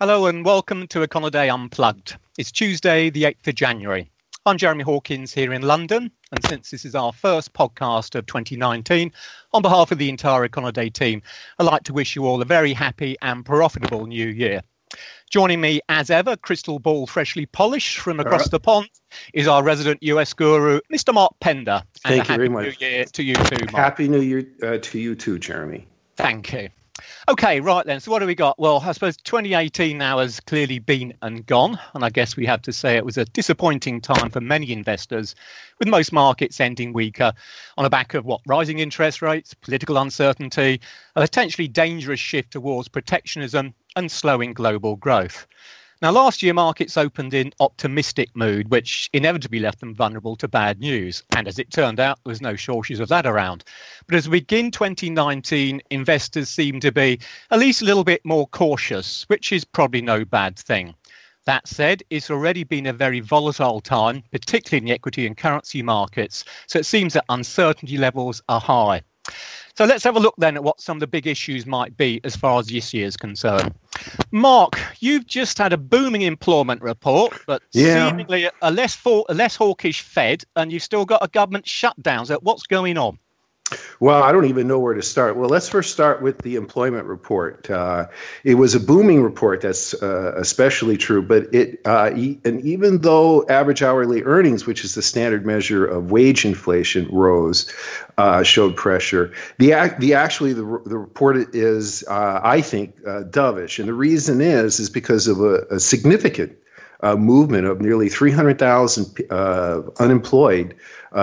Hello and welcome to Econoday Unplugged. It's Tuesday, the 8th of January. I'm Jeremy Hawkins here in London, and since this is our first podcast of 2019, on behalf of the entire Econoday team, I'd like to wish you all a very happy and profitable new year. Joining me as ever, crystal ball freshly polished from across the pond, is our resident US guru, Mr. Mark Pender. And Thank you very much. New Year to you too, Mark. Happy New Year uh, to you too, Jeremy. Thank you. Okay, right then. So what do we got? Well, I suppose 2018 now has clearly been and gone, and I guess we have to say it was a disappointing time for many investors, with most markets ending weaker on the back of what rising interest rates, political uncertainty, a potentially dangerous shift towards protectionism, and slowing global growth. Now, last year, markets opened in optimistic mood, which inevitably left them vulnerable to bad news. And as it turned out, there was no shortage of that around. But as we begin 2019, investors seem to be at least a little bit more cautious, which is probably no bad thing. That said, it's already been a very volatile time, particularly in the equity and currency markets. So it seems that uncertainty levels are high. So let's have a look then at what some of the big issues might be as far as this year is concerned. Mark, you've just had a booming employment report, but yeah. seemingly a less for, a less hawkish Fed, and you've still got a government shutdown. So what's going on? Well, I don't even know where to start. Well, let's first start with the employment report. Uh, it was a booming report, that's uh, especially true. But it, uh, e- and even though average hourly earnings, which is the standard measure of wage inflation, rose, uh, showed pressure. The act, the actually the the report is, uh, I think, uh, dovish, and the reason is is because of a, a significant. movement of nearly 300,000 unemployed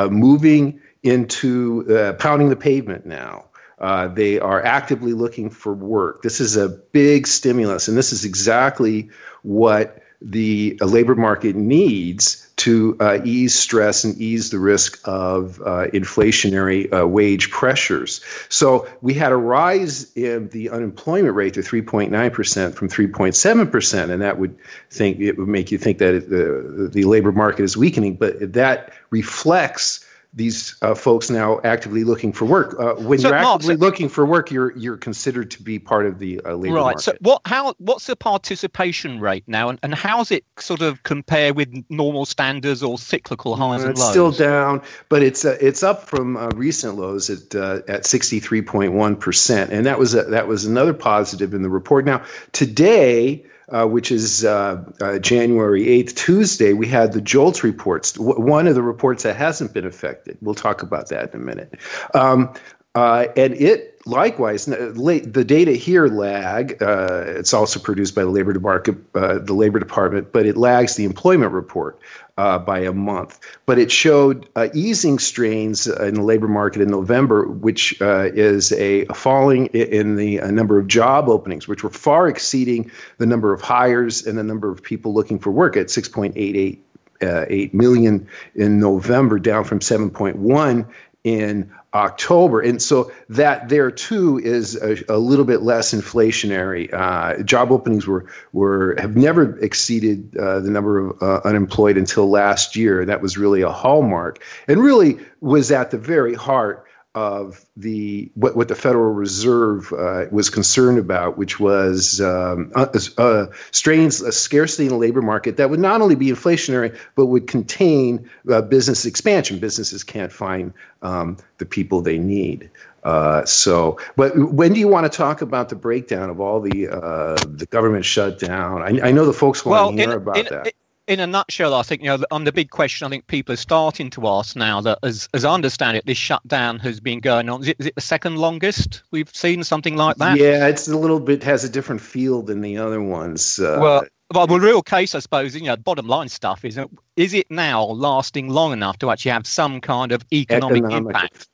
moving into uh, pounding the pavement now. Uh, they are actively looking for work. This is a big stimulus, and this is exactly what the uh, labor market needs to uh, ease stress and ease the risk of uh, inflationary uh, wage pressures. So we had a rise in the unemployment rate to 3.9% from 3.7%, and that would think it would make you think that the the labor market is weakening, but that reflects these uh, folks now actively looking for work. Uh, when so, you're actively Mark, so, looking for work, you're you're considered to be part of the uh, labor right. market. So what how what's the participation rate now, and, and how's it sort of compare with normal standards or cyclical highs and it's lows? still down, but it's uh, it's up from uh, recent lows at uh, at 63.1 percent, and that was a, that was another positive in the report. Now today uh, which is uh, uh, January 8th, Tuesday, we had the JOLTS reports, w- one of the reports that hasn't been affected. We'll talk about that in a minute. Um, uh, and it likewise, the data here lag. Uh, it's also produced by the labor department, uh, the labor department, but it lags the employment report uh, by a month. But it showed uh, easing strains in the labor market in November, which uh, is a falling in the uh, number of job openings, which were far exceeding the number of hires and the number of people looking for work at 6.88 uh, 8 million in November, down from 7.1 in October. And so that there too is a, a little bit less inflationary. Uh, job openings were were have never exceeded uh, the number of uh, unemployed until last year. That was really a hallmark, and really was at the very heart of the what, what the Federal Reserve uh, was concerned about, which was um, uh, uh, strains, a scarcity in the labor market that would not only be inflationary but would contain uh, business expansion. Businesses can't find um, the people they need. Uh, so, but when do you want to talk about the breakdown of all the uh, the government shutdown? I, I know the folks want well, to hear in, about in, that in a nutshell, I think you know on the big question. I think people are starting to ask now that, as as I understand it, this shutdown has been going on. Is it, is it the second longest we've seen something like that? Yeah, it's a little bit has a different feel than the other ones. Uh, well, well, the real case, I suppose, you know, bottom line stuff is: is it now lasting long enough to actually have some kind of economic, economic impact?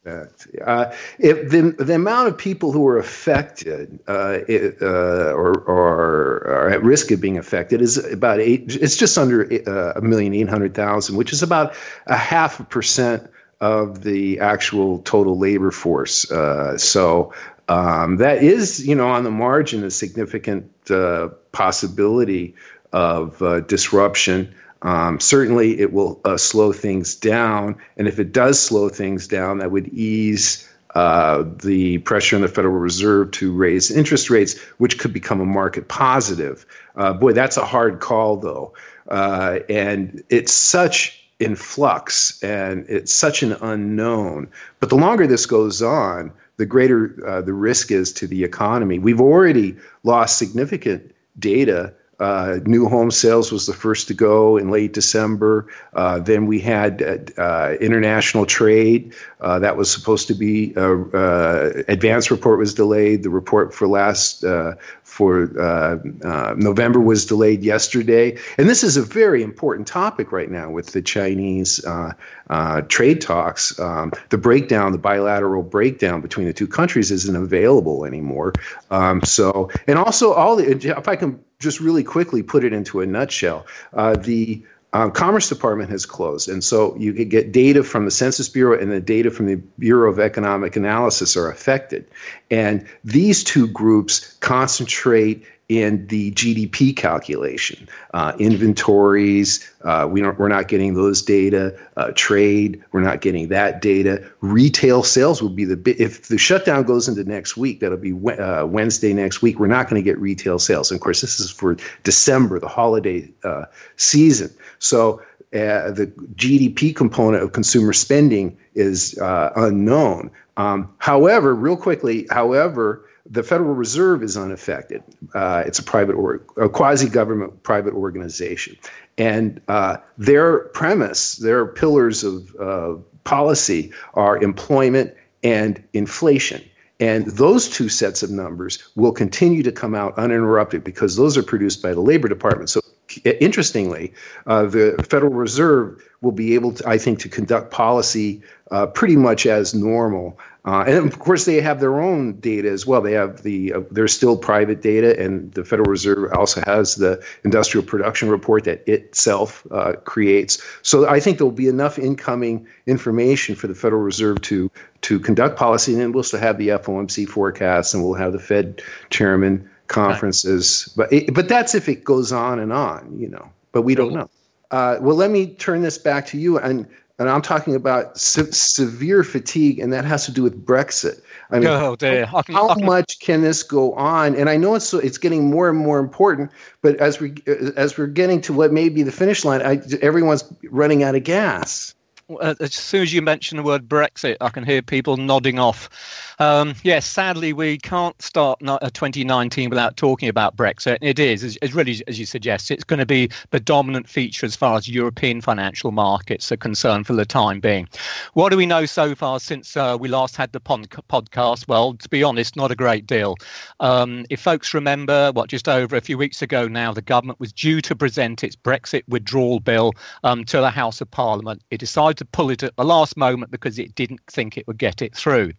Uh, if the the amount of people who are affected uh, it, uh, or, or are at risk of being affected is about eight. It's just under uh, a million eight hundred thousand, which is about a half a percent of the actual total labor force. Uh, so um, that is, you know, on the margin, a significant uh, possibility of uh, disruption. Um, certainly, it will uh, slow things down, and if it does slow things down, that would ease uh, the pressure on the Federal Reserve to raise interest rates, which could become a market positive. Uh, boy, that's a hard call, though. Uh, and it's such in flux and it's such an unknown. But the longer this goes on, the greater uh, the risk is to the economy. We've already lost significant data uh, new home sales was the first to go in late December. Uh, then we had uh, uh international trade. Uh, that was supposed to be uh, advance report was delayed. The report for last for November was delayed yesterday. And this is a very important topic right now with the Chinese trade talks. Um, the breakdown, the bilateral breakdown between the two countries, isn't available anymore. Um, so, and also all the if I can just really quickly put it into a nutshell, uh, the um, Commerce Department has closed, and so you can get data from the Census Bureau and the data from the Bureau of Economic Analysis are affected. And these two groups concentrate in the GDP calculation. Uh, inventories, uh, we don't, we're not getting those data. Uh, trade, we're not getting that data. Retail sales will be the big, if the shutdown goes into next week, that'll be uh, Wednesday next week. We're not going to get retail sales. And of course, this is for December, the holiday uh, season. So uh, the GDP component of consumer spending is unknown. Um, however, real quickly, however, the Federal Reserve is unaffected. Uh, it's a private or a quasi-government private organization, and uh, their premise, their pillars of uh, policy are employment and inflation. And those two sets of numbers will continue to come out uninterrupted because those are produced by the Labor Department. So interestingly, uh, the Federal Reserve will be able to, I think, to conduct policy uh, pretty much as normal. Uh, and of course, they have their own data as well. They have the uh, there's still private data, and the Federal Reserve also has the industrial production report that itself uh, creates. So I think there will be enough incoming information for the Federal Reserve to to conduct policy, and then we'll still have the FOMC forecasts, and we'll have the Fed chairman conferences. Right. But it, but that's if it goes on and on, you know. But we don't know. Uh, well, let me turn this back to you and and I'm talking about se- severe fatigue, and that has to do with Brexit. I mean, oh, dear. how, how much can this go on? And I know it's it's getting more and more important, but as we as we're getting to what may be the finish line, I, everyone's running out of gas. As soon as you mention the word Brexit, I can hear people nodding off. Um, yes, sadly, we can't start uh, 2019 without talking about Brexit. It is, it's really, as you suggest, it's going to be the dominant feature as far as European financial markets are concerned for the time being. What do we know so far since uh, we last had the pod- podcast? Well, to be honest, not a great deal. Um, if folks remember, what just over a few weeks ago now, the government was due to present its Brexit withdrawal bill um, to the House of Parliament. It decided to pull it at the last moment because it didn't think it would get it through.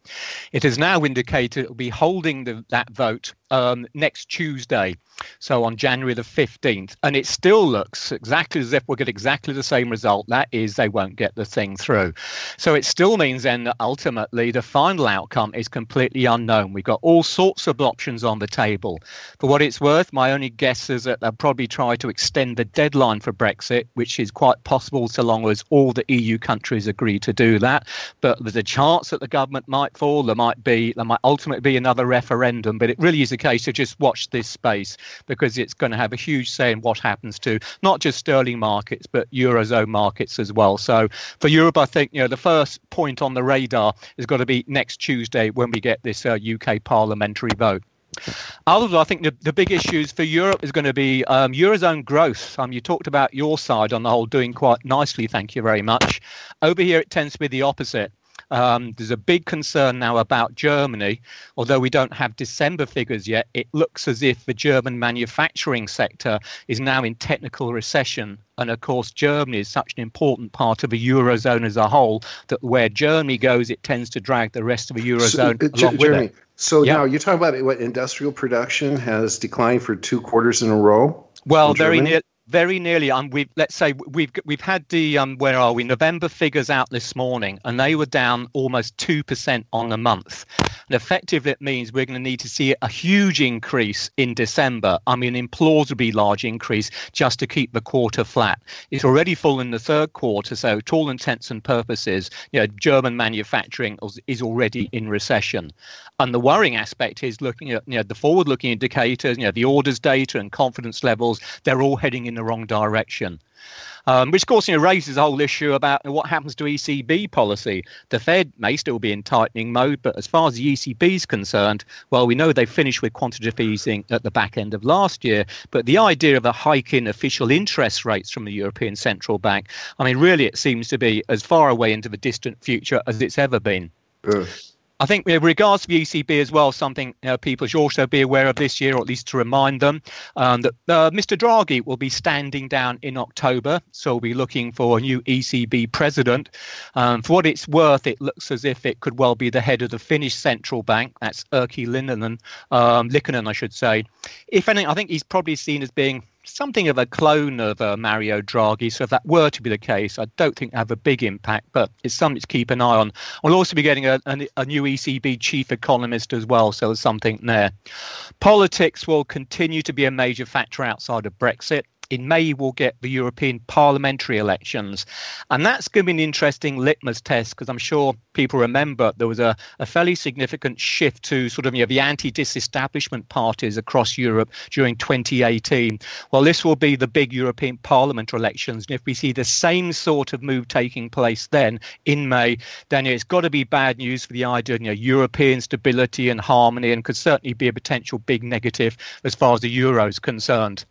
It has now indicated it will be holding the, that vote um, next Tuesday, so on January the 15th. And it still looks exactly as if we'll get exactly the same result. That is, they won't get the thing through. So it still means then that ultimately the final outcome is completely unknown. We've got all sorts of options on the table. For what it's worth, my only guess is that they'll probably try to extend the deadline for Brexit, which is quite possible so long as all the EU countries agree to do that. But there's a chance that the government might fall. There might be, there might ultimately be another referendum. But it really is a case to just watch this space because it's going to have a huge say in what happens to not just sterling markets but eurozone markets as well. So for Europe, I think you know the first point on the radar is got to be next Tuesday when we get this uh, UK parliamentary vote. Although I think the, the big issues for Europe is going to be um, Eurozone growth. Um, you talked about your side on the whole doing quite nicely, thank you very much. Over here, it tends to be the opposite. Um, there's a big concern now about Germany. Although we don't have December figures yet, it looks as if the German manufacturing sector is now in technical recession. And of course, Germany is such an important part of the Eurozone as a whole that where Germany goes, it tends to drag the rest of the Eurozone so, uh, along Jeremy, with it. So yep. now you're talking about what industrial production has declined for two quarters in a row? Well, very near very nearly um we let's say we've we've had the um where are we november figures out this morning and they were down almost 2% on the month. And effectively it means we're going to need to see a huge increase in december i mean implausibly large increase just to keep the quarter flat. It's already full in the third quarter so to all intents and purposes you know german manufacturing is already in recession. And the worrying aspect is looking at you know the forward looking indicators you know the orders data and confidence levels they're all heading in in the wrong direction. Um, which, of course, you know, raises a whole issue about what happens to ECB policy. The Fed may still be in tightening mode, but as far as the ECB is concerned, well, we know they finished with quantitative easing at the back end of last year. But the idea of a hike in official interest rates from the European Central Bank, I mean, really, it seems to be as far away into the distant future as it's ever been. I think with regards to the ECB as well, something you know, people should also be aware of this year, or at least to remind them, um, that uh, Mr. Draghi will be standing down in October. So we'll be looking for a new ECB president. Um, for what it's worth, it looks as if it could well be the head of the Finnish central bank. That's Erkki Linninen, um, Liikanen, I should say. If anything, I think he's probably seen as being something of a clone of uh, Mario Draghi. So if that were to be the case, I don't think have a big impact, but it's something to keep an eye on. We'll also be getting a, a, a new ECB chief economist as well, so there's something there. Politics will continue to be a major factor outside of Brexit in May, we'll get the European parliamentary elections. And that's going to be an interesting litmus test because I'm sure people remember there was a, a fairly significant shift to sort of you know, the anti disestablishment parties across Europe during 2018. Well, this will be the big European Parliament elections. And if we see the same sort of move taking place then in May, then it's got to be bad news for the idea of you know, European stability and harmony and could certainly be a potential big negative as far as the euro is concerned.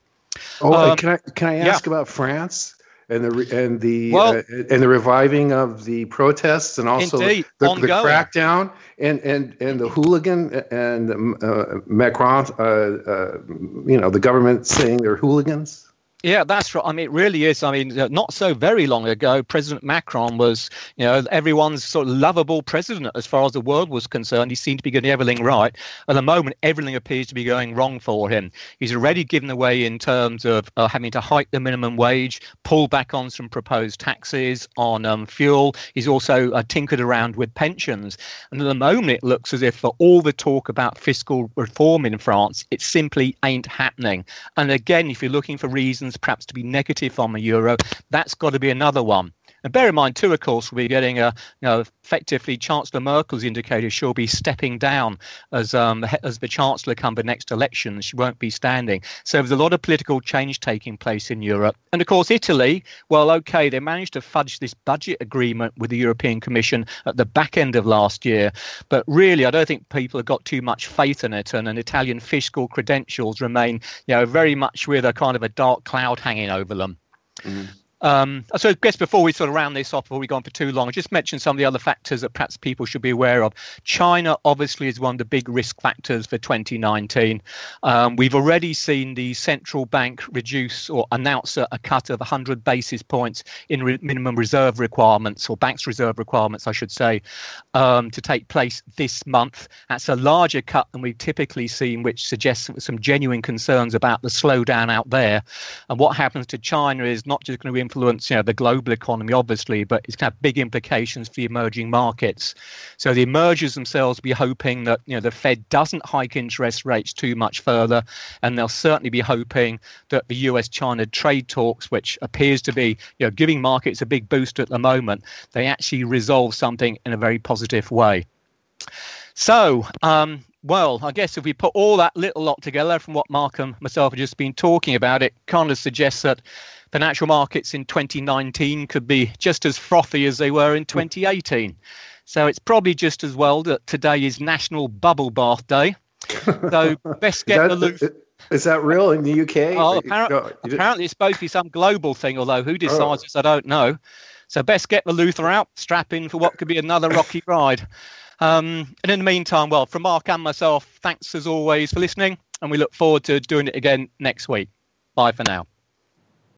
Oh, um, can I can I ask yeah. about France? and the and the well, uh, and the reviving of the protests and also indeed, the, the, crackdown and and and the hooligan and uh, Macron, uh, uh, you know, the government saying they're hooligans. Yeah, that's right. I mean, it really is. I mean, uh, not so very long ago, President Macron was, you know, everyone's sort of lovable president as far as the world was concerned. He seemed to be getting everything right. At the moment, everything appears to be going wrong for him. He's already given away in terms of uh, having to hike the minimum wage, pull back on some proposed taxes on um, fuel. He's also uh, tinkered around with pensions. And at the moment, it looks as if for all the talk about fiscal reform in France, it simply ain't happening. And again, if you're looking for reasons perhaps to be negative on the euro, that's got to be another one. And bear in mind, too, of course, we're getting a, you know, effectively Chancellor Merkel's indicated she'll be stepping down as um, as the Chancellor come the next election. She won't be standing. So there's a lot of political change taking place in Europe. And of course, Italy, well, okay, they managed to fudge this budget agreement with the European Commission at the back end of last year. But really, I don't think people have got too much faith in it. And, and Italian fiscal credentials remain, you know, very much with a kind of a dark cloud hanging over them. Mm. Um, so I guess before we sort of round this off, before we go on for too long, I just mention some of the other factors that perhaps people should be aware of. China obviously is one of the big risk factors for 2019. Um, we've already seen the central bank reduce or announce a, a cut of 100 basis points in re- minimum reserve requirements, or banks' reserve requirements, I should say, um, to take place this month. That's a larger cut than we've typically seen, which suggests some genuine concerns about the slowdown out there. And what happens to China is not just going to be influence you know the global economy obviously but it's got big implications for the emerging markets. So the emergers themselves be hoping that you know the fed doesn't hike interest rates too much further and they'll certainly be hoping that the us china trade talks which appears to be you know giving markets a big boost at the moment they actually resolve something in a very positive way. So um, well, I guess if we put all that little lot together from what Mark and myself have just been talking about, it kind of suggests that financial markets in 2019 could be just as frothy as they were in 2018. So it's probably just as well that today is National Bubble Bath Day. So best get the loot. Is that real in the UK? Oh, apparently, apparently it's supposed to be some global thing, although who oh. decides oh. this, I don't know. So best get the Luther out, strap in for what could be another rocky ride. Um, and in the meantime, well, from Mark and myself, thanks as always for listening, and we look forward to doing it again next week. Bye for now.